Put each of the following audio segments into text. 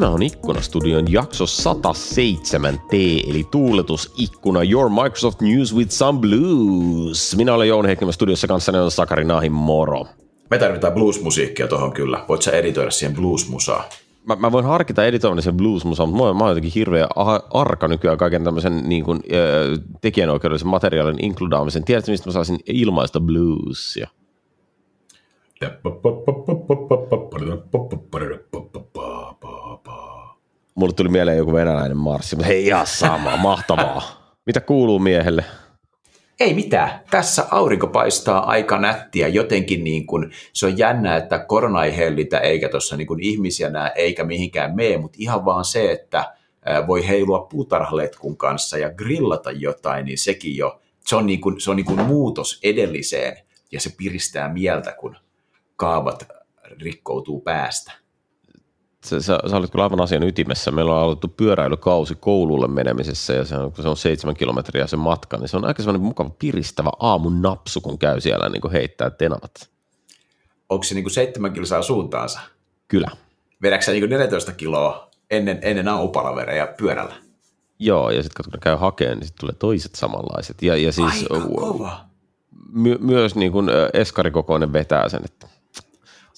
Tämä on Ikkunastudion jakso 107T, eli tuuletusikkuna Your Microsoft News with some blues. Minä olen Jouni Heikkilä studiossa kanssani on Sakari Nahin moro. Me tarvitaan blues-musiikkia tuohon kyllä. Voit sä editoida siihen blues-musaa? Mä, mä voin harkita editoiminen sen blues mutta mä, mä oon jotenkin hirveä arka nykyään kaiken tämmöisen niin kuin, äh, tekijänoikeudellisen materiaalin inkludaamisen. Tiedätkö, mistä mä saisin ilmaista bluesia? Mulle tuli mieleen joku venäläinen marssi, mutta hei ihan sama, mahtavaa. Mitä kuuluu miehelle? Ei mitään. Tässä aurinko paistaa aika nättiä. Jotenkin niin kuin, se on jännä, että korona ei hellitä eikä tuossa niin kuin ihmisiä näe eikä mihinkään mene, mutta ihan vaan se, että voi heilua puutarhaletkun kanssa ja grillata jotain, niin sekin jo, se on, niin kuin, se on niin kuin muutos edelliseen ja se piristää mieltä, kun kaavat rikkoutuu päästä sä, sä, sä olit kyllä aivan asian ytimessä. Meillä on aloitettu pyöräilykausi koululle menemisessä ja se on, kun se on seitsemän kilometriä se matka, niin se on aika semmoinen mukava piristävä aamun napsu, kun käy siellä niin kuin heittää tenavat. Onko se niin kuin seitsemän kilsaa suuntaansa? Kyllä. Vedätkö niin kuin 14 kiloa ennen, ennen aamupalavereja pyörällä? Joo, ja sitten kun ne käy hakemaan, niin sitten tulee toiset samanlaiset. Ja, ja siis, Aika kova. My, myös niin kuin eskarikokoinen vetää sen, että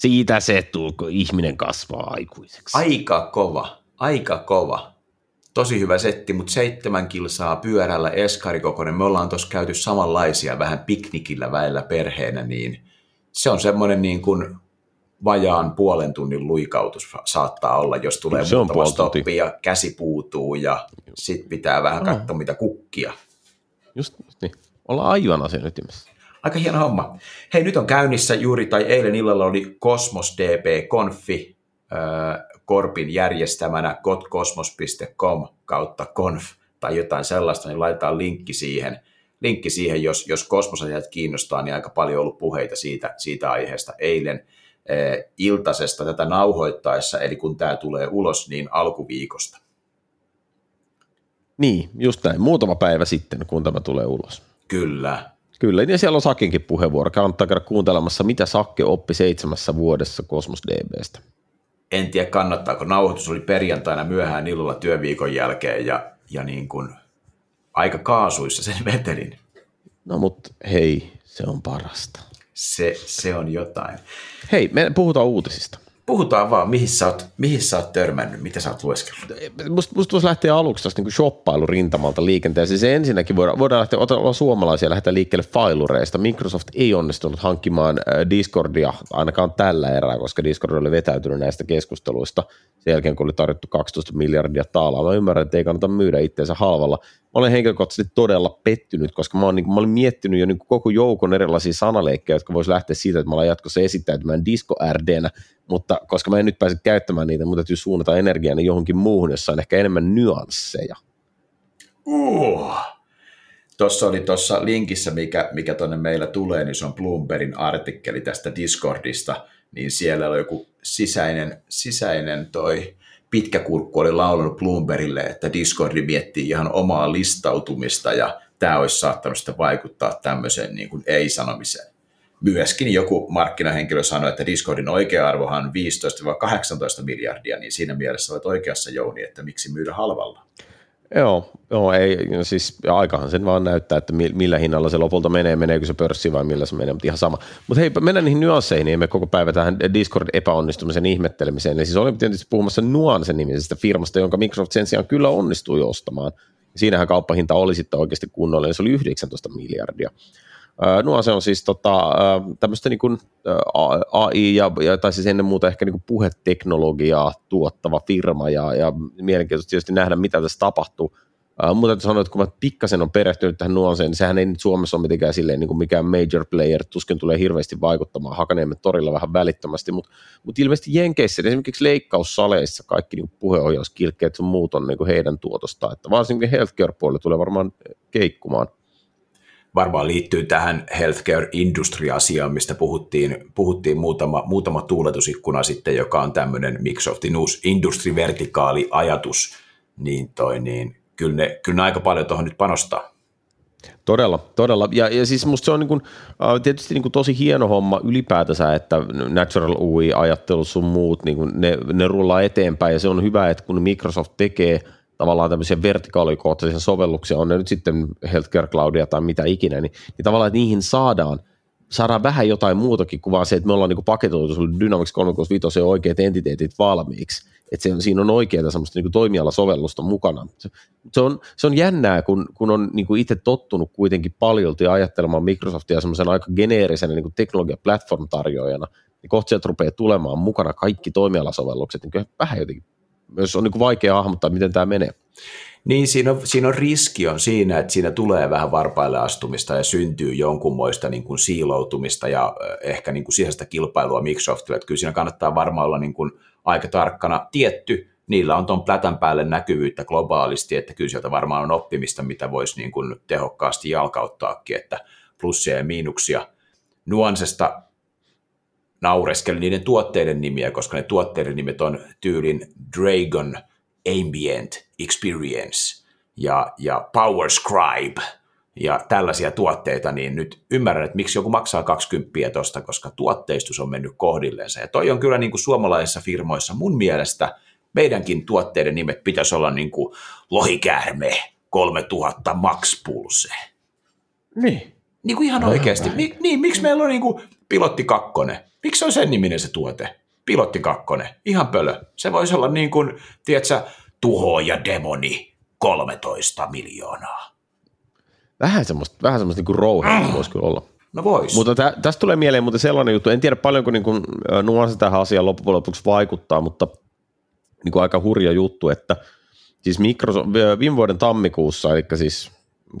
siitä se tulko ihminen kasvaa aikuiseksi. Aika kova, aika kova. Tosi hyvä setti, mutta seitsemän kilsaa pyörällä eskarikokoinen. Me ollaan tuossa käyty samanlaisia vähän piknikillä väillä perheenä, niin se on semmoinen niin kuin vajaan puolen tunnin luikautus saattaa olla, jos tulee se muutama stoppi ja käsi puutuu ja sitten pitää vähän katsoa, mitä kukkia. Just, just niin. Ollaan aivan asian ytimessä. Aika hieno homma. Hei, nyt on käynnissä juuri, tai eilen illalla oli Cosmos DB Confi äh, Korpin järjestämänä gotcosmos.com kautta conf tai jotain sellaista, niin laitetaan linkki siihen. Linkki siihen, jos, jos kosmosasiat kiinnostaa, niin aika paljon ollut puheita siitä, siitä aiheesta eilen äh, iltasesta tätä nauhoittaessa, eli kun tämä tulee ulos, niin alkuviikosta. Niin, just näin. Muutama päivä sitten, kun tämä tulee ulos. Kyllä. Kyllä, ja siellä on Sakinkin puheenvuoro. Kannattaa käydä kuuntelemassa, mitä Sakke oppi seitsemässä vuodessa Cosmos DBstä. En tiedä, kannattaako. Nauhoitus oli perjantaina myöhään illalla työviikon jälkeen ja, ja niin kuin aika kaasuissa sen vetelin. No mutta hei, se on parasta. Se, se on jotain. Hei, me puhutaan uutisista puhutaan vaan, mihin sä oot, mihin sä oot törmännyt, mitä sä oot lueskellut. Musta, musta tuossa lähtee aluksi tästä niin shoppailurintamalta liikenteeseen. Se ensinnäkin voidaan, voidaan lähteä, olla suomalaisia lähteä liikkeelle failureista. Microsoft ei onnistunut hankkimaan Discordia ainakaan tällä erää, koska Discord oli vetäytynyt näistä keskusteluista sen jälkeen, kun oli tarjottu 12 miljardia taalaa. Mä ymmärrän, että ei kannata myydä itseensä halvalla. Olen henkilökohtaisesti todella pettynyt, koska mä, oon, niin, mä olin miettinyt jo niin koko joukon erilaisia sanaleikkejä, jotka voisi lähteä siitä, että mä olen jatkossa esittäytymään Disco RDnä, mutta koska mä en nyt pääse käyttämään niitä, mutta täytyy suunnata energiaa johonkin muuhun, jossa on ehkä enemmän nyansseja. Uh. Tuossa oli tuossa linkissä, mikä, mikä tuonne meillä tulee, niin se on Bloombergin artikkeli tästä Discordista, niin siellä oli joku sisäinen, sisäinen toi pitkäkurkku oli laulanut Bloombergille, että Discordi miettii ihan omaa listautumista ja tämä olisi saattanut sitten vaikuttaa tämmöiseen niin kuin ei-sanomiseen. Myöskin joku markkinahenkilö sanoi, että Discordin oikea arvohan on 15-18 miljardia, niin siinä mielessä olet oikeassa Jouni, että miksi myydä halvalla. Joo, joo ei, siis aikahan sen vaan näyttää, että millä hinnalla se lopulta menee, meneekö se pörssi vai millä se menee, mutta ihan sama. Mutta hei, mennään niihin nyansseihin, niin me koko päivä tähän Discord-epäonnistumisen ihmettelemiseen. Eli siis olin tietysti puhumassa Nuansen nimisestä firmasta, jonka Microsoft sen sijaan kyllä onnistui ostamaan. Siinähän kauppahinta oli sitten oikeasti kunnollinen, se oli 19 miljardia. Nuance on siis tota, tämmöistä niin kuin AI ja, tai siis ennen muuta ehkä niin kuin puheteknologiaa tuottava firma ja, ja mielenkiintoista tietysti nähdä, mitä tässä tapahtuu. Mutta täytyy sanoa, että kun mä pikkasen on perehtynyt tähän nuanseen, niin sehän ei nyt Suomessa ole mitenkään silleen niin kuin mikään major player, tuskin tulee hirveästi vaikuttamaan. Hakaniemen torilla vähän välittömästi, mutta, mutta ilmeisesti Jenkeissä, esimerkiksi leikkaussaleissa kaikki niin puheohjauskilkkeet sun muut on niin kuin heidän tuotosta, että varsinkin healthcare-puolelle tulee varmaan keikkumaan varmaan liittyy tähän healthcare industry-asiaan, mistä puhuttiin, puhuttiin muutama, muutama tuuletusikkuna sitten, joka on tämmöinen Microsoftin uusi industry-vertikaali ajatus, niin, toi, niin kyllä, ne, kyllä ne aika paljon tuohon nyt panostaa. Todella, todella. Ja, ja siis musta se on niin kuin, äh, tietysti niin kuin tosi hieno homma ylipäätänsä, että Natural UI-ajattelu sun muut, niin kuin ne, ne rullaa eteenpäin ja se on hyvä, että kun Microsoft tekee tavallaan tämmöisiä vertikaalikohtaisia sovelluksia, on ne nyt sitten Healthcare Cloudia tai mitä ikinä, niin, niin tavallaan, että niihin saadaan saadaan vähän jotain muutakin kuin vaan se, että me ollaan niin paketoitu sulle Dynamics 365 oikeat entiteetit valmiiksi että se, siinä on oikeaa semmoista niin toimialasovellusta mukana. Se, on, se on jännää, kun, kun on niin itse tottunut kuitenkin paljolti ajattelemaan Microsoftia semmoisen aika geneerisenä niin teknologia platform tarjoajana niin kohta sieltä rupeaa tulemaan mukana kaikki toimialasovellukset, niin kyllä vähän jotenkin myös on niin vaikea hahmottaa, miten tämä menee. Niin, siinä on, siinä on riski on siinä, että siinä tulee vähän varpaille astumista ja syntyy jonkunmoista niin kuin siiloutumista ja ehkä niin kuin sisäistä kilpailua Microsoftille. Että kyllä siinä kannattaa varmaan olla niin kuin – aika tarkkana. Tietty, niillä on tuon plätän päälle näkyvyyttä globaalisti, että kyllä sieltä varmaan on oppimista, mitä voisi niin kuin tehokkaasti jalkauttaakin, että plussia ja miinuksia. Nuansesta naureskelin niiden tuotteiden nimiä, koska ne tuotteiden nimet on tyylin Dragon Ambient Experience ja, ja Power Scribe – ja tällaisia tuotteita, niin nyt ymmärrän, että miksi joku maksaa 20 tuosta, koska tuotteistus on mennyt kohdilleensa. Ja toi on kyllä niin kuin suomalaisissa firmoissa mun mielestä meidänkin tuotteiden nimet pitäisi olla niin kuin lohikäärme 3000 Max Pulse. Niin. Niin kuin ihan oikeasti. Mi- niin, miksi meillä on niin kuin pilotti kakkonen? Miksi on sen niminen se tuote? Pilotti kakkonen. Ihan pölö. Se voisi olla niin kuin, tiedätkö, tuho ja demoni 13 miljoonaa. Vähän semmoista, vähän semmoista niin kuin rouhea mm. voisi kyllä olla. No vois. Mutta tä, tästä tulee mieleen muuten sellainen juttu, en tiedä paljonko niin kuin, nuansa tähän asiaan loppujen lopuksi vaikuttaa, mutta niin kuin aika hurja juttu, että siis Microsoft, viime vuoden tammikuussa, eli siis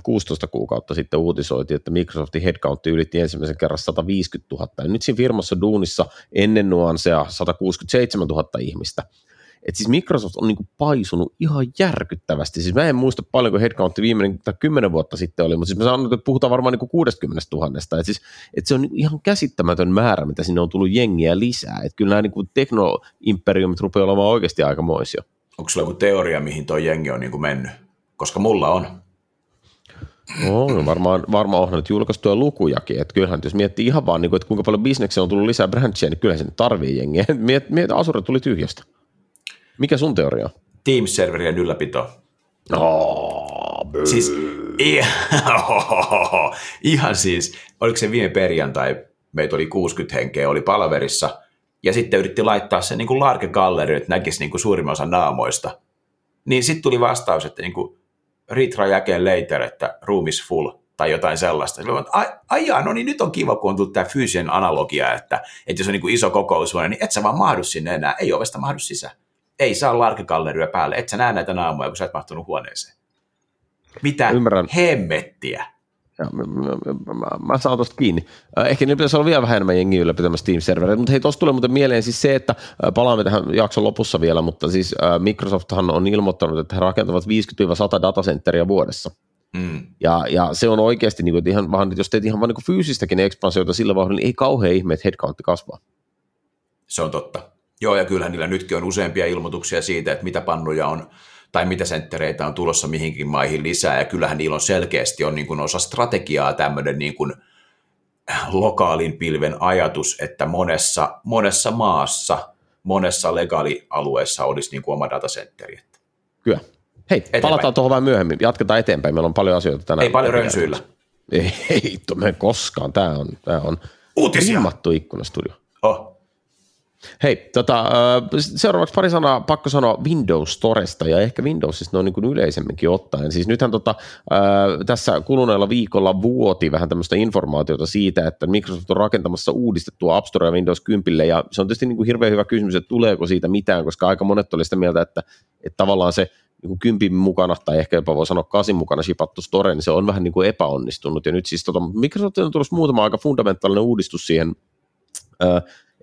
16 kuukautta sitten uutisoitiin, että Microsoftin headcount ylitti ensimmäisen kerran 150 000. Ja nyt siinä firmassa duunissa ennen nuansea 167 000 ihmistä. Et siis Microsoft on niinku paisunut ihan järkyttävästi. Siis mä en muista paljonko headcountti viimeinen tai kymmenen vuotta sitten oli, mutta siis mä sanon, että puhutaan varmaan niinku 60 000. Et siis, et se on ihan käsittämätön määrä, mitä sinne on tullut jengiä lisää. Et kyllä nämä niinku teknoimperiumit rupeaa olemaan oikeasti aikamoisia. Onko sulla joku teoria, mihin tuo jengi on niinku mennyt? Koska mulla on. On, varmaan, varmaan onhan nyt julkaistuja lukujakin, että kyllähän jos miettii ihan vaan, niin kuin, että kuinka paljon bisneksiä on tullut lisää branchia, niin kyllä se tarvii jengiä. Miet, miet, Asura tuli tyhjästä. Mikä sun teoria on? Teams-serverien ylläpito. Oh, siis, ihan siis, oliko se viime perjantai, meitä oli 60 henkeä, oli palaverissa, ja sitten yritti laittaa se niin kuin Larke Gallery, että näkisi niin kuin suurimman osan naamoista. Niin sitten tuli vastaus, että niin kuin Ritra jäkeen later, että room is full, tai jotain sellaista. Ai, ai jaa, no niin nyt on kiva, kun on tullut tämä fyysinen analogia, että, että jos on niin kuin iso kokoushuone, niin et sä vaan mahdu sinne enää, ei ovesta mahdu sisään ei saa larkikalleria päälle, et sä näe näitä naamoja, kun sä et mahtunut huoneeseen. Mitä Ymmärrän. hemmettiä? Ja, mä, mä, mä, mä saan tuosta kiinni. Äh, ehkä niillä pitäisi olla vielä vähän enemmän jengiä ylläpitämässä Teams-servereitä, mutta hei, tuossa tulee muuten mieleen siis se, että äh, palaamme tähän jakson lopussa vielä, mutta siis äh, Microsofthan on ilmoittanut, että he rakentavat 50-100 datacenteria vuodessa. Mm. Ja, ja, se on oikeasti, niin kuin, että ihan, vaan, jos teet ihan vaan niin fyysistä ekspansioita sillä vauhdilla, niin ei kauhean ihme, että headcountti kasvaa. Se on totta. Joo, ja kyllähän niillä nytkin on useampia ilmoituksia siitä, että mitä pannuja on tai mitä senttereitä on tulossa mihinkin maihin lisää, ja kyllähän niillä on selkeästi on niin kuin osa strategiaa tämmöinen niin kuin lokaalin pilven ajatus, että monessa, monessa maassa, monessa legaalialueessa olisi niin kuin oma datacentteri. Kyllä. Hei, eteenpäin. palataan tuohon vähän myöhemmin. Jatketaan eteenpäin. Meillä on paljon asioita tänään. Ei paljon rönsyillä. Ei, ei me koskaan. Tämä on, tämä on Uutisia. ikkunastudio. Hei, tota, seuraavaksi pari sanaa, pakko sanoa Windows Storesta ja ehkä Windowsista noin niin kuin yleisemminkin ottaen. Siis nythän tota, tässä kuluneella viikolla vuoti vähän tämmöistä informaatiota siitä, että Microsoft on rakentamassa uudistettua App Store ja Windows 10 ja se on tietysti niin kuin hirveän hyvä kysymys, että tuleeko siitä mitään, koska aika monet oli sitä mieltä, että, että tavallaan se niin kuin kympin mukana, tai ehkä jopa voi sanoa kasin mukana shipattu store, niin se on vähän niin kuin epäonnistunut. Ja nyt siis tota, Microsoft on tullut muutama aika fundamentaalinen uudistus siihen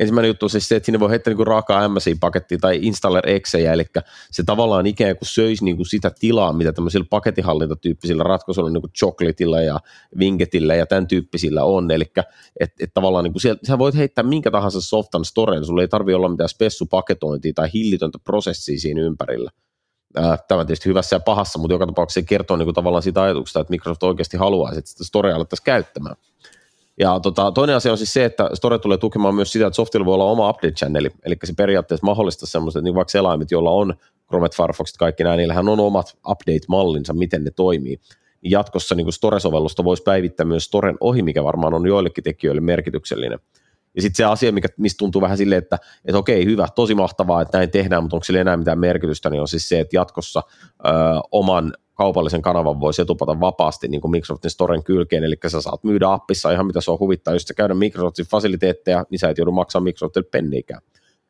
ensimmäinen juttu on siis se, että sinne voi heittää niin raakaa MSI-pakettia tai installer Exejä, eli se tavallaan ikään kuin söisi niin kuin sitä tilaa, mitä tämmöisillä pakettihallintatyyppisillä ratkaisuilla, niin kuin Chocolatella ja Wingetillä ja tämän tyyppisillä on, eli että et tavallaan niin kuin siellä, sä voit heittää minkä tahansa softan storeen, sulla ei tarvitse olla mitään spessupaketointia tai hillitöntä prosessia siinä ympärillä. Tämä on tietysti hyvässä ja pahassa, mutta joka tapauksessa se kertoo niin kuin tavallaan siitä ajatuksesta, että Microsoft oikeasti haluaisi, että sitä Storea alettaisiin käyttämään. Ja tota, toinen asia on siis se, että Store tulee tukemaan myös sitä, että softilla voi olla oma update-channeli, eli se periaatteessa mahdollistaa semmoiset, niin vaikka selaimet, joilla on Chrome, Firefox, kaikki nämä, niillähän on omat update-mallinsa, miten ne toimii. Niin jatkossa niin Store-sovellusta voisi päivittää myös Storen ohi, mikä varmaan on joillekin tekijöille merkityksellinen. Ja sitten se asia, mikä, mistä tuntuu vähän silleen, että, että okei, hyvä, tosi mahtavaa, että näin tehdään, mutta onko sillä enää mitään merkitystä, niin on siis se, että jatkossa ö, oman kaupallisen kanavan voisi etupata vapaasti niin kuin Microsoftin Storen kylkeen, eli sä saat myydä appissa ihan mitä se on huvittaa, jos sä käydä Microsoftin fasiliteetteja, niin sä et joudu maksamaan Microsoftille penniikään.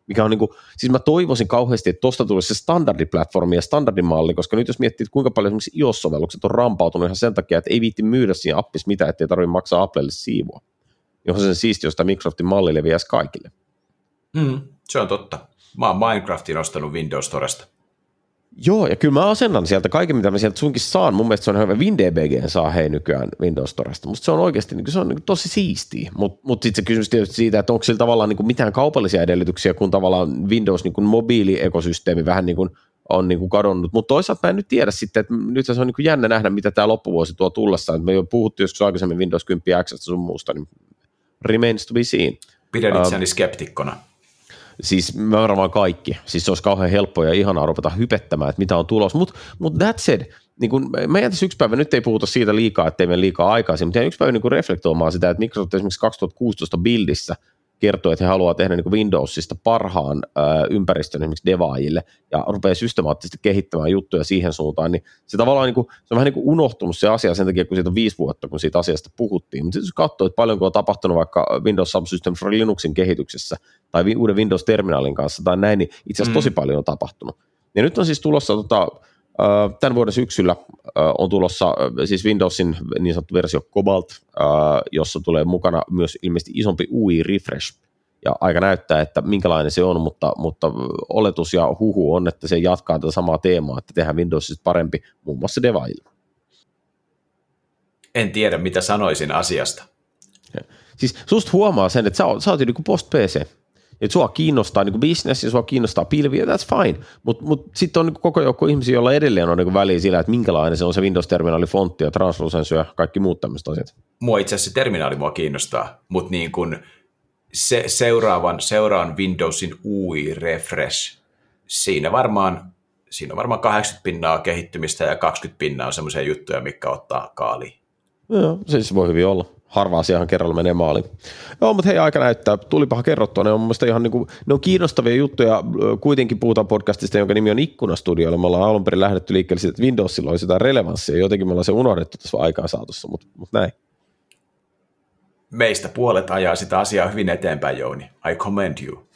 Mikä on niin kuin, siis mä toivoisin kauheasti, että tuosta tulisi se standardiplatformi ja standardimalli, koska nyt jos miettii, että kuinka paljon esimerkiksi iOS-sovellukset on rampautunut ihan sen takia, että ei viitti myydä siinä appissa mitään, ettei tarvitse maksaa Applelle siivua. Johon se siisti, jos tämä Microsoftin malli leviäisi kaikille. Mm, se on totta. Mä oon Minecraftin ostanut Windows Storesta. Joo, ja kyllä mä asennan sieltä kaiken, mitä mä sieltä sunkin saan. Mun mielestä se on hyvä. WinDBG saa hei nykyään Windows Storesta. Musta se on oikeasti niin se on niin tosi siistiä. Mutta mut sitten se kysymys tietysti siitä, että onko sillä tavallaan niin mitään kaupallisia edellytyksiä, kun tavallaan Windows niin mobiiliekosysteemi vähän niin kuin on niin kuin kadonnut. Mutta toisaalta mä en nyt tiedä sitten, että nyt se on niin kuin jännä nähdä, mitä tämä loppuvuosi tuo tullessa. me jo puhuttiin joskus aikaisemmin Windows 10 X sun muusta, niin remains to be seen. Pidän itseäni uh, skeptikkona. Siis me varmaan kaikki. Siis se olisi kauhean helppoa ja ihanaa ruveta hypettämään, että mitä on tulos. Mutta mut that said, niin kun, mä jätäisin yksi päivä, nyt ei puhuta siitä liikaa, ettei mene liikaa aikaisin, mutta yksi päivä niin reflektoimaan sitä, että Microsoft esimerkiksi 2016 bildissä – kertoo, että he haluaa tehdä niin Windowsista parhaan ö, ympäristön esimerkiksi devaajille ja rupeaa systemaattisesti kehittämään juttuja siihen suuntaan, niin se tavallaan niin kuin, se on vähän niin kuin unohtunut se asia sen takia, kun siitä on viisi vuotta, kun siitä asiasta puhuttiin. Mutta sitten jos katsoo, että paljonko on tapahtunut vaikka Windows Subsystem for Linuxin kehityksessä tai uuden Windows-terminaalin kanssa tai näin, niin itse asiassa mm. tosi paljon on tapahtunut. Ja nyt on siis tulossa tota, Tämän vuoden syksyllä on tulossa siis Windowsin niin sanottu versio Cobalt, jossa tulee mukana myös ilmeisesti isompi UI refresh. Ja aika näyttää, että minkälainen se on, mutta, mutta oletus ja huhu on, että se jatkaa tätä samaa teemaa, että tehdään Windowsista parempi muun muassa devaille. En tiedä, mitä sanoisin asiasta. Siis susta huomaa sen, että sä oot, sä oot niin post-PC että sua kiinnostaa niin business ja sua kiinnostaa pilvi, ja that's fine. Mutta mut, mut sitten on niin koko joukko ihmisiä, joilla edelleen on niin väliä sillä, että minkälainen se on se Windows-terminaali, fontti ja translucence ja kaikki muut tämmöiset asiat. Mua itse asiassa se terminaali mua kiinnostaa, mutta niin kun se seuraavan, seuraavan Windowsin UI refresh, siinä varmaan, siinä on varmaan 80 pinnaa kehittymistä ja 20 pinnaa on semmoisia juttuja, mikä ottaa kaaliin. Joo, siis voi hyvin olla harva asiahan kerralla menee maaliin. Joo, mutta hei, aika näyttää. Tulipahan kerrottua. Ne on mun ihan niin kuin, ne on kiinnostavia juttuja. Kuitenkin puhutaan podcastista, jonka nimi on Ikkunastudioilla. Me ollaan alun perin lähdetty liikkeelle siitä, että Windowsilla olisi jotain relevanssia. Jotenkin me ollaan se unohdettu tässä aikaa saatossa, mutta, mutta näin. Meistä puolet ajaa sitä asiaa hyvin eteenpäin, Jouni. I commend you.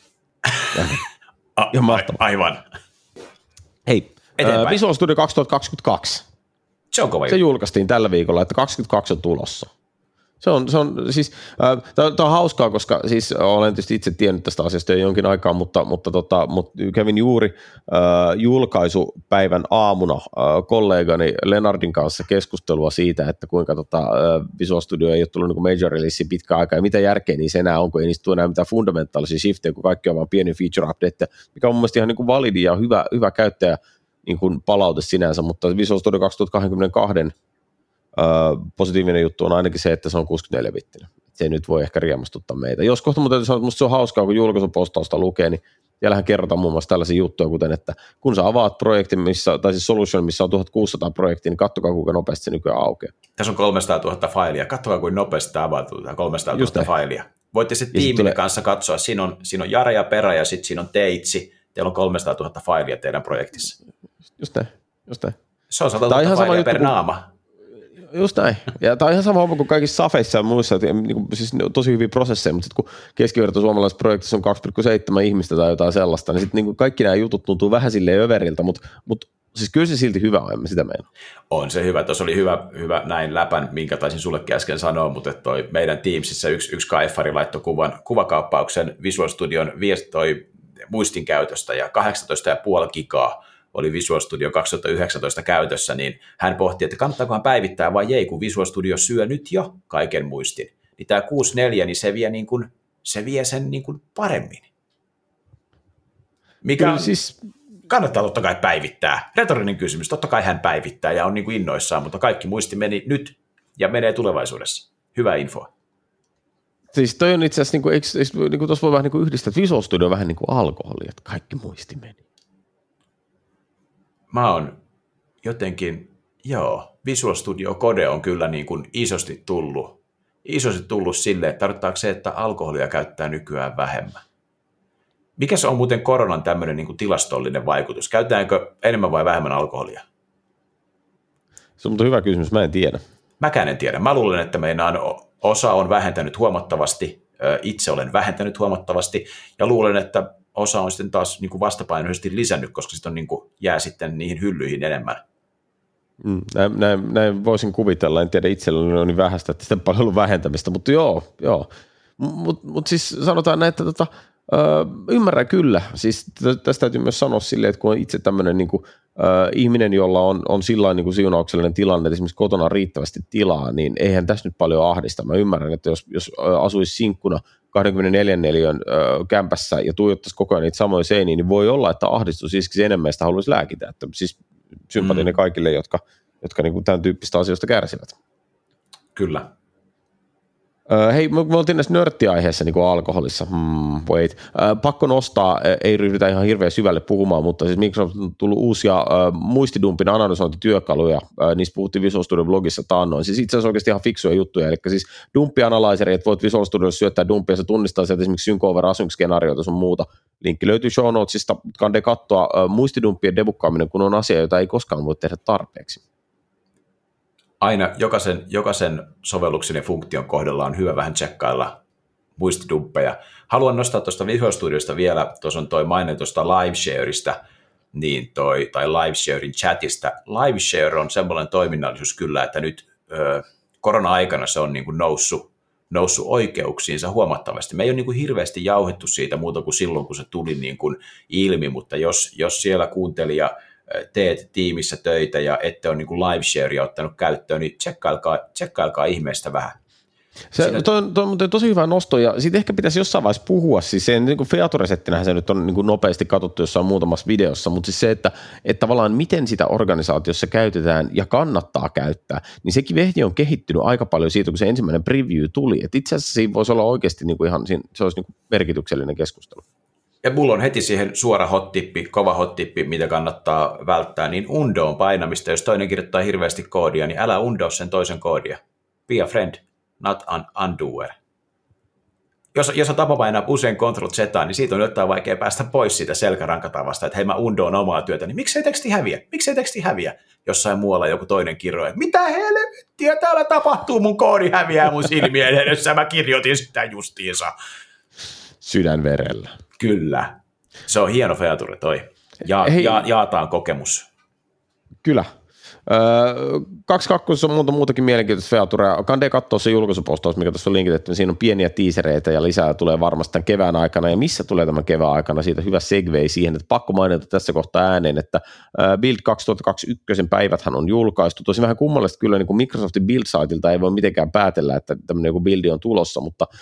ja mahtavaa. Aivan. Hei, uh, Visual Studio 2022. Se on kova Se julkaistiin tällä viikolla, että 22 on tulossa. Se on, se on siis, äh, tämä on hauskaa, koska siis olen tietysti itse tiennyt tästä asiasta jo jonkin aikaa, mutta, mutta, tota, mutta kävin juuri äh, julkaisupäivän aamuna äh, kollegani Lenardin kanssa keskustelua siitä, että kuinka tota, äh, Visual Studio ei ole tullut niin major release pitkä aikaa, ja mitä järkeä niissä enää on, kun ei niistä tule enää mitään fundamentaalisia shiftejä, kun kaikki on vain pieni feature update, mikä on mun mielestä ihan niin kuin validi ja hyvä, hyvä käyttäjä niin kuin palaute sinänsä, mutta Visual Studio 2022 positiivinen juttu on ainakin se, että se on 64-bittinen. Se nyt voi ehkä riemastuttaa meitä. Jos kohta mutta sanoa, että se on hauskaa, kun julkaisupostausta lukee, niin siellähän kerrotaan muun muassa tällaisia juttuja, kuten että kun sä avaat projektin, missä, tai siis solution, missä on 1600 projektia, niin katsokaa kuinka nopeasti se nykyään aukeaa. Tässä on 300 000 failia. Katsokaa kuinka nopeasti tämä avautuu, 300 000 Just failia. Voitte sitten tiimin tulee... kanssa katsoa, siinä on, siinä on Jara ja Perä ja sitten siinä on Teitsi. Teillä on 300 000 failia teidän projektissa. Just näin. Just näin. Se on 100 000 failia sama per juttu, naama just näin. Ja tämä on ihan sama homma kuin kaikissa safeissa ja muissa, että niin kuin, siis tosi hyviä prosesseja, mutta sitten kun keskiverto suomalaisessa projektissa on 2,7 ihmistä tai jotain sellaista, niin sitten niin kaikki nämä jutut tuntuu vähän silleen överiltä, mutta, mutta siis kyllä se silti hyvä on, sitä meina. On se hyvä, tuossa oli hyvä, hyvä näin läpän, minkä taisin sullekin äsken sanoa, mutta toi meidän Teamsissa yksi, yksi kaifari laittoi kuvan, kuvakaappauksen Visual Studion viesti toi muistin käytöstä ja 18,5 gigaa oli Visual Studio 2019 käytössä, niin hän pohti, että kannattaakohan päivittää vai ei, kun Visual Studio syö nyt jo kaiken muistin. Niin tämä 64, niin se vie, niin kuin, se vie sen niin kuin paremmin. Mikä Kyllä, siis kannattaa totta kai päivittää. Retorinen kysymys, totta kai hän päivittää ja on niin kuin innoissaan, mutta kaikki muisti meni nyt ja menee tulevaisuudessa. Hyvä info. Siis toi on itse asiassa, niin kuin, eikö, eikö, niin kuin tuossa voi vähän niin kuin yhdistää, että Visual Studio on vähän niin kuin alkoholi, että kaikki muisti meni. Mä oon jotenkin, joo, Visual Studio Code on kyllä niin kuin isosti tullut, isosti tullut sille, että tarkoittaako se, että alkoholia käyttää nykyään vähemmän. Mikä se on muuten koronan tämmöinen niin kuin tilastollinen vaikutus? Käytetäänkö enemmän vai vähemmän alkoholia? Se on hyvä kysymys, mä en tiedä. Mäkään en tiedä. Mä luulen, että meidän osa on vähentänyt huomattavasti, itse olen vähentänyt huomattavasti, ja luulen, että osa on sitten taas niin vastapainoisesti lisännyt, koska sitten niin kuin, jää sitten niihin hyllyihin enemmän. Mm, näin, näin, näin, voisin kuvitella, en tiedä itselläni on niin vähäistä, että paljon ollut vähentämistä, mutta joo, joo. Mutta mut siis sanotaan näin, että tota, Öö, ymmärrän kyllä. Siis tästä täytyy myös sanoa silleen, että kun on itse tämmöinen niin kuin, öö, ihminen, jolla on, on sillä niin kuin siunauksellinen tilanne, että esimerkiksi kotona on riittävästi tilaa, niin eihän tässä nyt paljon ahdista. Mä ymmärrän, että jos, jos asuisi sinkkuna 24 neliön öö, kämpässä ja tuijottaisi koko ajan niitä samoja seiniä, niin voi olla, että ahdistus iskisi enemmän ja sitä haluaisi lääkitä. Että siis sympatinen mm. kaikille, jotka, jotka niin kuin tämän tyyppistä asioista kärsivät. Kyllä. Hei, me oltiin näissä nörttiaiheessa niin kuin alkoholissa. Hmm, wait. Pakko nostaa, ei ryhdytä ihan hirveän syvälle puhumaan, mutta siis Microsoft on tullut uusia uh, muistidumpin analysointityökaluja. Uh, niistä puhuttiin Visual Studio blogissa taannoin. Siis itse asiassa oikeasti ihan fiksuja juttuja. Eli siis dumppianalyseri, että voit Visual Studiossa syöttää dumppia, se tunnistaa sieltä esimerkiksi sync over async-skenaarioita sun muuta. Linkki löytyy show notesista. Kande katsoa uh, muistidumppien debukkaaminen, kun on asia, jota ei koskaan voi tehdä tarpeeksi aina jokaisen, jokaisen sovelluksen ja funktion kohdalla on hyvä vähän tsekkailla muistidumppeja. Haluan nostaa tuosta Visual Studiosta vielä, tuossa on toi maine tuosta LiveShareista, niin toi, tai LiveSharein chatista. LiveShare on semmoinen toiminnallisuus kyllä, että nyt ö, korona-aikana se on niin kuin noussut, noussut oikeuksiinsa huomattavasti. Me ei ole niin kuin hirveästi jauhettu siitä muuta kuin silloin, kun se tuli niin kuin ilmi, mutta jos, jos siellä kuuntelija – teet tiimissä töitä ja ette ole niin live sharea ottanut käyttöön, niin tsekkailkaa, tsekkailkaa ihmeestä vähän. Se, Siinä... toi, on, toi on tosi hyvä nosto, ja siitä ehkä pitäisi jossain vaiheessa puhua, siis se niin featuresettinähän se nyt on niin kuin nopeasti katsottu jossain muutamassa videossa, mutta siis se, että, että tavallaan miten sitä organisaatiossa käytetään ja kannattaa käyttää, niin sekin vehti on kehittynyt aika paljon siitä, kun se ensimmäinen preview tuli, että itse asiassa siinä voisi olla oikeasti niin kuin ihan, se olisi niin kuin merkityksellinen keskustelu ja mulla on heti siihen suora hottippi, kova hottippi, mitä kannattaa välttää, niin undoon painamista. Jos toinen kirjoittaa hirveästi koodia, niin älä undo sen toisen koodia. Be a friend, not an undoer. Jos, jos on tapa painaa usein Ctrl Z, niin siitä on jotain vaikea päästä pois siitä selkärankatavasta, että hei mä undoon omaa työtä, niin miksei teksti häviä? Miksei teksti häviä? Jossain muualla joku toinen kirjoja, että mitä helvettiä täällä tapahtuu, mun koodi häviää mun silmien edessä, mä kirjoitin sitä justiinsa. Sydänverellä. Kyllä. Se on hieno feature toi. Ja, Hei. ja, jaataan kokemus. Kyllä. Öö, kaksi kakkosessa on muuta muutakin mielenkiintoista featurea. Kande katsoa se julkaisupostaus, mikä tässä on linkitetty, niin siinä on pieniä tiisereitä ja lisää tulee varmasti tämän kevään aikana. Ja missä tulee tämän kevään aikana? Siitä hyvä segway siihen, että pakko mainita tässä kohtaa ääneen, että Build 2021 päiväthän on julkaistu. Tosi vähän kummallista kyllä niin kuin Microsoftin Build-saitilta ei voi mitenkään päätellä, että tämmöinen joku buildi on tulossa, mutta 25-27.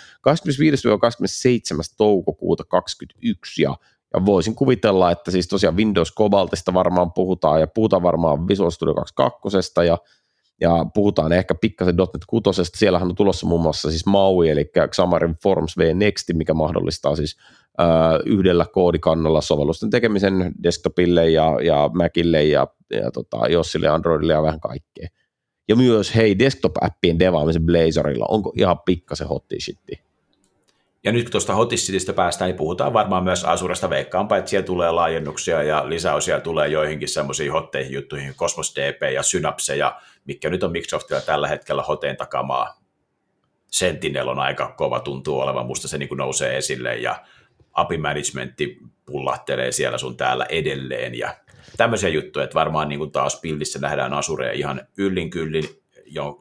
toukokuuta 2021 ja ja voisin kuvitella, että siis tosiaan Windows Cobaltista varmaan puhutaan ja puhutaan varmaan Visual Studio 22 ja, ja puhutaan ehkä pikkasen .NET 6. Siellähän on tulossa muun muassa siis MAUI, eli Xamarin Forms V Next, mikä mahdollistaa siis yhdellä koodikannalla sovellusten tekemisen desktopille ja, ja Macille ja, ja tota, Jossille ja Androidille ja vähän kaikkea. Ja myös hei, desktop-appien devaamisen Blazorilla, onko ihan pikkasen hotti shitti? Ja nyt kun tuosta Hotisitistä päästään, niin puhutaan varmaan myös Asurasta veikkaanpa, että siellä tulee laajennuksia ja lisäosia tulee joihinkin semmoisiin hotteihin juttuihin, Cosmos DP ja Synapse, ja mikä nyt on Microsoftilla tällä hetkellä hoteen takamaa. Sentinel on aika kova, tuntuu olevan, musta se niin kuin nousee esille, ja API Managementti pullahtelee siellä sun täällä edelleen, ja tämmöisiä juttuja, että varmaan niin kuin taas pildissä nähdään Asureja ihan yllin kyllin,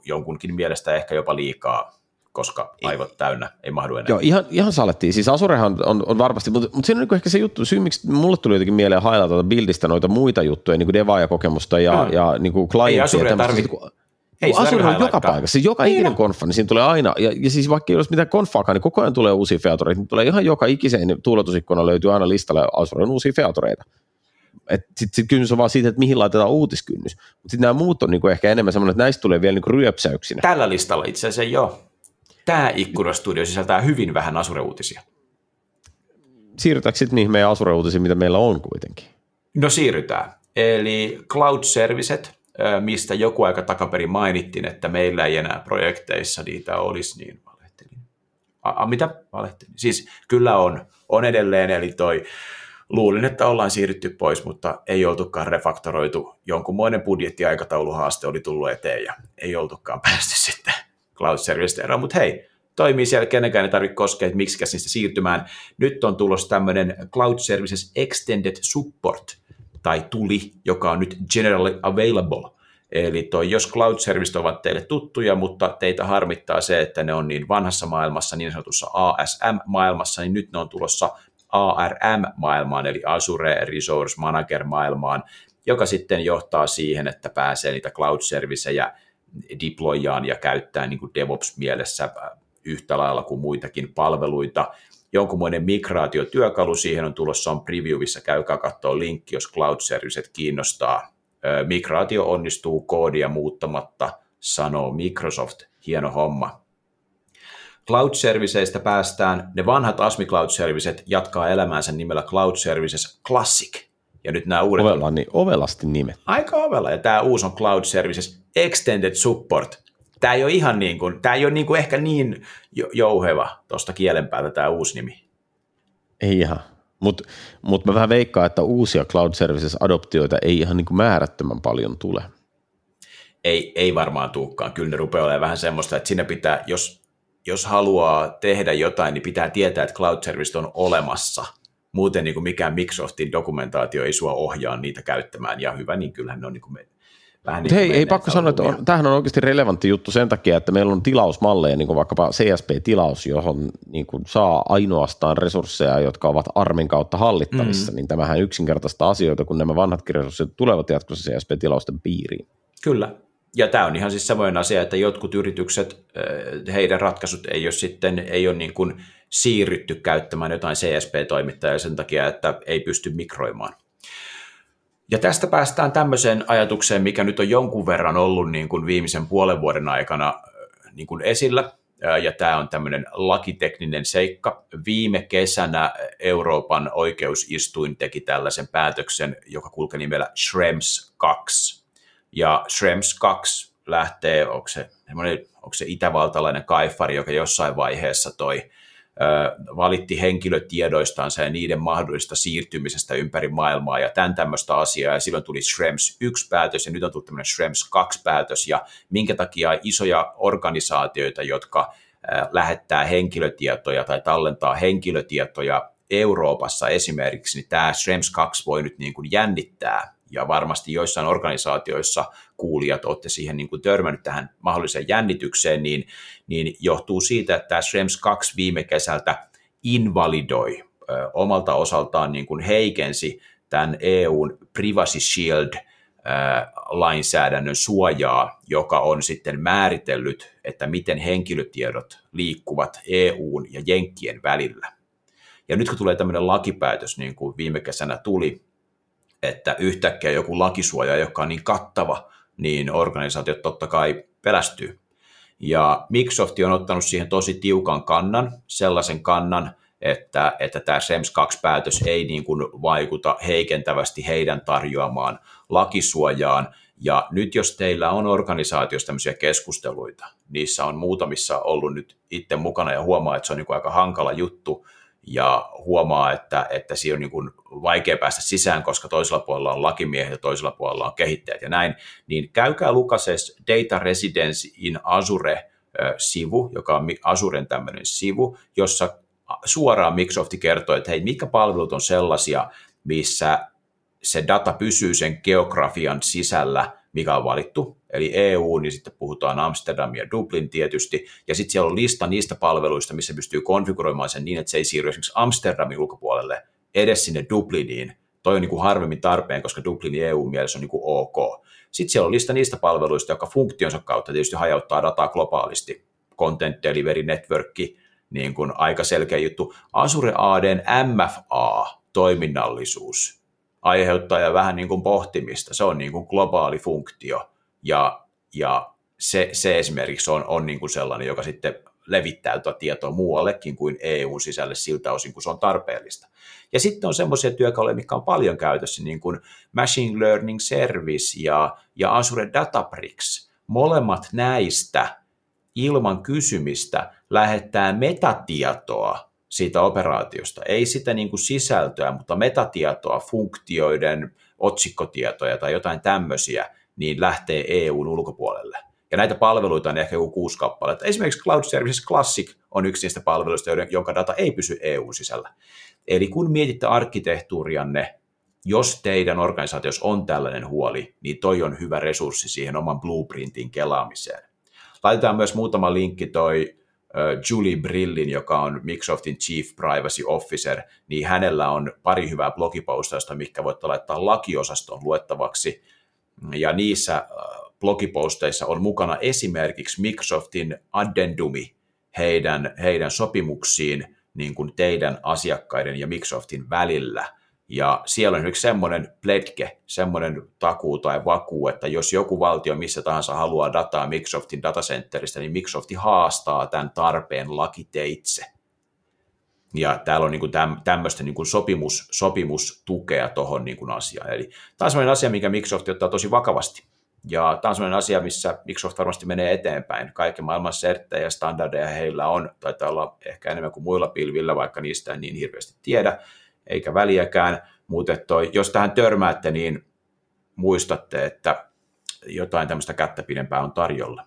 jonkunkin mielestä ehkä jopa liikaa koska aivot täynnä, ei mahdu enää. Joo, ihan, ihan salettiin. Siis Asurehan on, on varmasti, mutta, mutta siinä on niin ehkä se juttu, syy miksi mulle tuli jotenkin mieleen hailata tuota bildistä noita muita juttuja, niin kuin Devaa-kokemusta ja, mm. ja niin kuin clientia. Ei Tarvitse, ei Azure on joka paikassa, siis joka niin ikinen konfa, niin siinä tulee aina, ja, ja siis vaikka ei olisi mitään konfaakaan, niin koko ajan tulee uusia featureita, niin tulee ihan joka ikiseen tuuletusikkoona löytyy aina listalle Azuren uusia featureita. Sitten sit kysymys on vaan siitä, että mihin laitetaan uutiskynnys. Mutta sitten nämä muut on niinku ehkä enemmän semmoinen, että näistä tulee vielä niinku ryöpsäyksinä. Tällä listalla itse asiassa jo. Tämä Ikkuna-studio sisältää hyvin vähän Asure-uutisia. Siirrytäänkö sitten niihin meidän Asure-uutisiin, mitä meillä on kuitenkin? No siirrytään. Eli cloud servicet, mistä joku aika takaperin mainittiin, että meillä ei enää projekteissa niitä olisi, niin valehtelin. A, a, mitä valehtelin? Siis kyllä on, on edelleen, eli toi luulin, että ollaan siirrytty pois, mutta ei oltukaan refaktoroitu. Jonkunmoinen budjettiaikatauluhaaste oli tullut eteen ja ei oltukaan päästy sitten cloud service eroon, mutta hei, toimii siellä, kenenkään ei tarvitse koskea, että miksi niistä siirtymään. Nyt on tulossa tämmöinen Cloud Services Extended Support, tai tuli, joka on nyt generally available. Eli toi, jos cloud service ovat teille tuttuja, mutta teitä harmittaa se, että ne on niin vanhassa maailmassa, niin sanotussa ASM-maailmassa, niin nyt ne on tulossa ARM-maailmaan, eli Azure Resource Manager-maailmaan, joka sitten johtaa siihen, että pääsee niitä cloud servicejä deployaan ja käyttää niin kuin DevOps-mielessä äh, yhtä lailla kuin muitakin palveluita. Jonkunmoinen migraatiotyökalu siihen on tulossa on previewissa, käykää katsoa linkki, jos cloud servicet kiinnostaa. Migraatio onnistuu koodia muuttamatta, sanoo Microsoft. Hieno homma. Cloud Serviceista päästään, ne vanhat ASMI Cloud Servicet jatkaa elämäänsä nimellä Cloud Services Classic. Ja nyt nämä uudet... Ovella, niin ovelasti nimet. Aika ovella, ja tämä uusi on Cloud Services Extended Support. Tämä ei ole ihan niin kuin, tämä ei ole niin kuin ehkä niin jouheva tuosta kielen päältä tämä uusi nimi. Ei ihan. Mutta mut mä vähän veikkaan, että uusia Cloud Services-adoptioita ei ihan niin kuin määrättömän paljon tule. Ei, ei varmaan tulekaan. Kyllä ne rupeaa olemaan vähän semmoista, että sinne pitää, jos, jos haluaa tehdä jotain, niin pitää tietää, että Cloud Service on olemassa. Muuten niin kuin mikään Microsoftin dokumentaatio ei sua ohjaa niitä käyttämään, ja hyvä, niin kyllähän ne on niin kuin Vähän niin hei, ei pakko sanoa, että on, tämähän on oikeasti relevantti juttu sen takia, että meillä on tilausmalleja, niin kuin vaikkapa CSP-tilaus, johon niin kuin saa ainoastaan resursseja, jotka ovat ARMin kautta hallittavissa, mm. niin tämähän yksinkertaista asioita, kun nämä vanhatkin resurssit tulevat jatkossa CSP-tilausten piiriin. Kyllä, ja tämä on ihan siis samoin asia, että jotkut yritykset, heidän ratkaisut ei ole sitten, ei ole niin kuin siirrytty käyttämään jotain CSP-toimittajaa sen takia, että ei pysty mikroimaan. Ja tästä päästään tämmöiseen ajatukseen, mikä nyt on jonkun verran ollut niin kuin viimeisen puolen vuoden aikana niin kuin esillä, ja tämä on tämmöinen lakitekninen seikka. Viime kesänä Euroopan oikeusistuin teki tällaisen päätöksen, joka kulkee nimellä Schrems 2. Ja Schrems 2 lähtee, onko se, onko se itävaltalainen kaifari, joka jossain vaiheessa toi valitti henkilötiedoistaan ja niiden mahdollista siirtymisestä ympäri maailmaa ja tämän tämmöistä asiaa, ja silloin tuli Schrems 1 päätös, ja nyt on tullut tämmöinen Schrems 2 päätös, ja minkä takia isoja organisaatioita, jotka lähettää henkilötietoja tai tallentaa henkilötietoja Euroopassa esimerkiksi, niin tämä Schrems 2 voi nyt niin kuin jännittää ja varmasti joissain organisaatioissa kuulijat olette siihen niin kuin törmännyt tähän mahdolliseen jännitykseen, niin, niin johtuu siitä, että tämä Schrems 2 viime kesältä invalidoi ö, omalta osaltaan niin kuin heikensi tämän EUn Privacy Shield lainsäädännön suojaa, joka on sitten määritellyt, että miten henkilötiedot liikkuvat EUn ja Jenkkien välillä. Ja nyt kun tulee tämmöinen lakipäätös, niin kuin viime kesänä tuli, että yhtäkkiä joku lakisuoja, joka on niin kattava, niin organisaatiot totta kai pelästyy. Ja Microsoft on ottanut siihen tosi tiukan kannan, sellaisen kannan, että, että tämä SEMS 2-päätös ei niin kuin vaikuta heikentävästi heidän tarjoamaan lakisuojaan. Ja nyt jos teillä on organisaatiossa tämmöisiä keskusteluita, niissä on muutamissa ollut nyt itse mukana ja huomaa, että se on niin kuin aika hankala juttu, ja huomaa, että, että siinä on niin kuin vaikea päästä sisään, koska toisella puolella on lakimiehet ja toisella puolella on kehittäjät ja näin, niin käykää Lukases Data Residence in Azure-sivu, joka on Azuren tämmöinen sivu, jossa suoraan Microsoft kertoo, että hei, mitkä palvelut on sellaisia, missä se data pysyy sen geografian sisällä, mikä on valittu, eli EU, niin sitten puhutaan Amsterdam ja Dublin tietysti, ja sitten siellä on lista niistä palveluista, missä pystyy konfiguroimaan sen niin, että se ei siirry esimerkiksi Amsterdamin ulkopuolelle edes sinne Dubliniin. Toi on niin kuin harvemmin tarpeen, koska Dublin EU-mielessä on niin kuin ok. Sitten siellä on lista niistä palveluista, jotka funktionsa kautta tietysti hajauttaa dataa globaalisti. Content Delivery Network, niin kuin aika selkeä juttu. Azure ADn MFA, toiminnallisuus, aiheuttaa ja vähän niin kuin pohtimista. Se on niin kuin globaali funktio ja, ja se, se esimerkiksi on, on niin kuin sellainen, joka sitten levittää tuota tietoa muuallekin kuin EUn sisälle siltä osin, kun se on tarpeellista. Ja sitten on semmoisia työkaluja, mitkä on paljon käytössä, niin kuin Machine Learning Service ja, ja Azure Databricks. Molemmat näistä ilman kysymistä lähettää metatietoa siitä operaatiosta. Ei sitä niin kuin sisältöä, mutta metatietoa, funktioiden, otsikkotietoja tai jotain tämmöisiä, niin lähtee EUn ulkopuolelle. Ja näitä palveluita on ehkä joku kuusi kappaletta. Esimerkiksi Cloud Services Classic on yksi niistä palveluista, jonka data ei pysy EUn sisällä. Eli kun mietitte arkkitehtuurianne, jos teidän organisaatiossa on tällainen huoli, niin toi on hyvä resurssi siihen oman blueprintin kelaamiseen. Laitetaan myös muutama linkki toi Julie Brillin, joka on Microsoftin Chief Privacy Officer, niin hänellä on pari hyvää blogipostausta, mikä voitte laittaa lakiosaston luettavaksi. Ja niissä blogiposteissa on mukana esimerkiksi Microsoftin addendumi heidän, heidän sopimuksiin niin kuin teidän asiakkaiden ja Microsoftin välillä. Ja siellä on yksi semmoinen pledge, semmoinen takuu tai vakuu, että jos joku valtio missä tahansa haluaa dataa Microsoftin datacenteristä, niin Microsofti haastaa tämän tarpeen lakiteitse. Ja täällä on niin kuin tämmöistä niin kuin sopimus, sopimustukea tuohon niin asiaan. Eli tämä on sellainen asia, mikä Microsoft ottaa tosi vakavasti. Ja tämä on sellainen asia, missä Microsoft varmasti menee eteenpäin. Kaiken maailman serttejä ja standardeja heillä on, taitaa olla ehkä enemmän kuin muilla pilvillä, vaikka niistä en niin hirveästi tiedä, eikä väliäkään. Mutta jos tähän törmäätte, niin muistatte, että jotain tämmöistä kättä pidempää on tarjolla.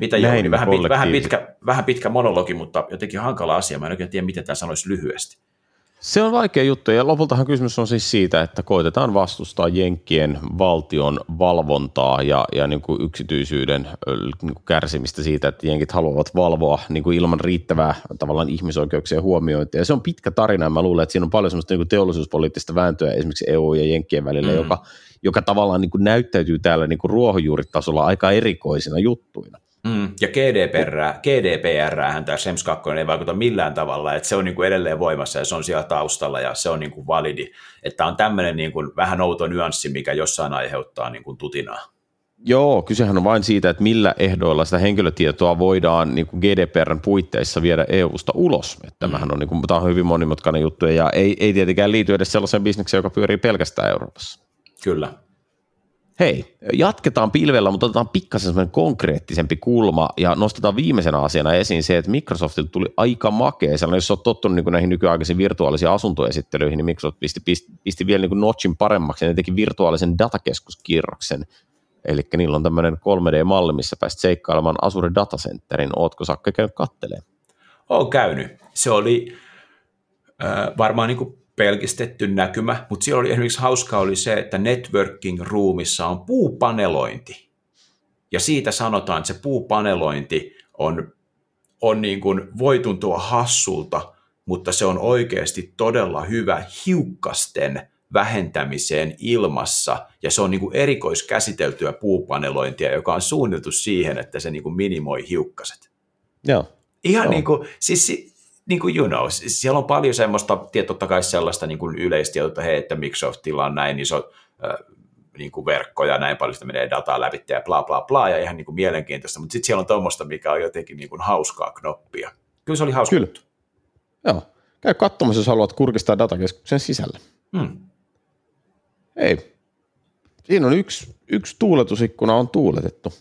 Mitä Jouni? Vähän, pit, vähän, pitkä, vähän pitkä monologi, mutta jotenkin hankala asia. Mä en oikein tiedä, miten tämä sanoisi lyhyesti. Se on vaikea juttu ja lopultahan kysymys on siis siitä, että koitetaan vastustaa Jenkkien valtion valvontaa ja, ja niin kuin yksityisyyden niin kuin kärsimistä siitä, että Jenkit haluavat valvoa niin kuin ilman riittävää tavallaan ihmisoikeuksien huomiointia. Ja se on pitkä tarina ja mä luulen, että siinä on paljon semmoista niin kuin teollisuuspoliittista vääntöä esimerkiksi EU ja Jenkkien välillä, mm. joka, joka tavallaan niin kuin näyttäytyy täällä niin kuin ruohonjuuritasolla aika erikoisina juttuina. Mm, ja GDPR, GDPR tämä SEMS 2 ei vaikuta millään tavalla, että se on niin kuin edelleen voimassa ja se on siellä taustalla ja se on niin kuin validi. Että on tämmöinen niin kuin vähän outo nyanssi, mikä jossain aiheuttaa niin kuin tutinaa. Joo, kysehän on vain siitä, että millä ehdoilla sitä henkilötietoa voidaan niin kuin GDPRn puitteissa viedä EU-sta ulos. Että tämähän on, niin kuin, tämä on hyvin monimutkainen juttu ja ei, ei tietenkään liity edes sellaiseen bisnekseen, joka pyörii pelkästään Euroopassa. Kyllä. Hei, jatketaan pilvellä, mutta otetaan pikkasen semmoinen konkreettisempi kulma ja nostetaan viimeisenä asiana esiin se, että Microsoftilta tuli aika makea sellainen, jos olet tottunut niin näihin nykyaikaisiin virtuaalisiin asuntoesittelyihin, niin Microsoft pisti, pisti, pisti vielä niin notchin paremmaksi ja teki virtuaalisen datakeskuskirroksen. Eli niillä on tämmöinen 3D-malli, missä pääsit seikkailemaan Azure Datacenterin. Ootko Sakke käynyt katteleen? Olen käynyt. Se oli äh, varmaan niin kuin pelkistetty näkymä, mutta siellä oli esimerkiksi hauskaa oli se, että networking roomissa on puupanelointi. Ja siitä sanotaan, että se puupanelointi on, on niin kuin, voi tuntua hassulta, mutta se on oikeasti todella hyvä hiukkasten vähentämiseen ilmassa, ja se on niin kuin erikoiskäsiteltyä puupanelointia, joka on suunniteltu siihen, että se niin kuin minimoi hiukkaset. Joo. Ihan Joo. niin kuin, siis niin kuin you know, siellä on paljon semmoista, totta kai sellaista niin kuin yleistietoa, että hei, että Microsoftilla on näin iso äh, niin kuin verkko ja näin paljon sitä menee dataa läpi ja bla bla bla ja ihan niin kuin mielenkiintoista, mutta sitten siellä on tuommoista, mikä on jotenkin niin kuin hauskaa knoppia. Kyllä se oli hauska. Kyllä. Joo. Käy katsomassa, jos haluat kurkistaa datakeskuksen sisälle. Hmm. Ei. Siinä on yksi, yksi tuuletusikkuna on tuuletettu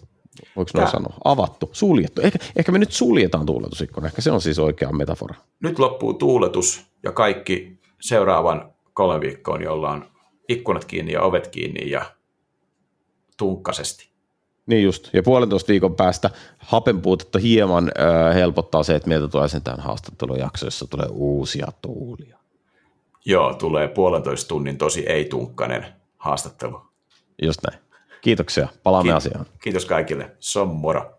voiko noin sanoa, avattu, suljettu. Ehkä, ehkä me nyt suljetaan tuuletusikkuna, ehkä se on siis oikea metafora. Nyt loppuu tuuletus ja kaikki seuraavan kolme viikkoon, jolla on ikkunat kiinni ja ovet kiinni ja tunkkasesti. Niin just, ja puolentoista viikon päästä hapenpuutetta hieman äh, helpottaa se, että meiltä tulee sen tämän haastattelujakso, jossa tulee uusia tuulia. Joo, tulee puolentoista tunnin tosi ei-tunkkanen haastattelu. Just näin. Kiitoksia. Palaamme Kiitos. asiaan. Kiitos kaikille. Se on moro.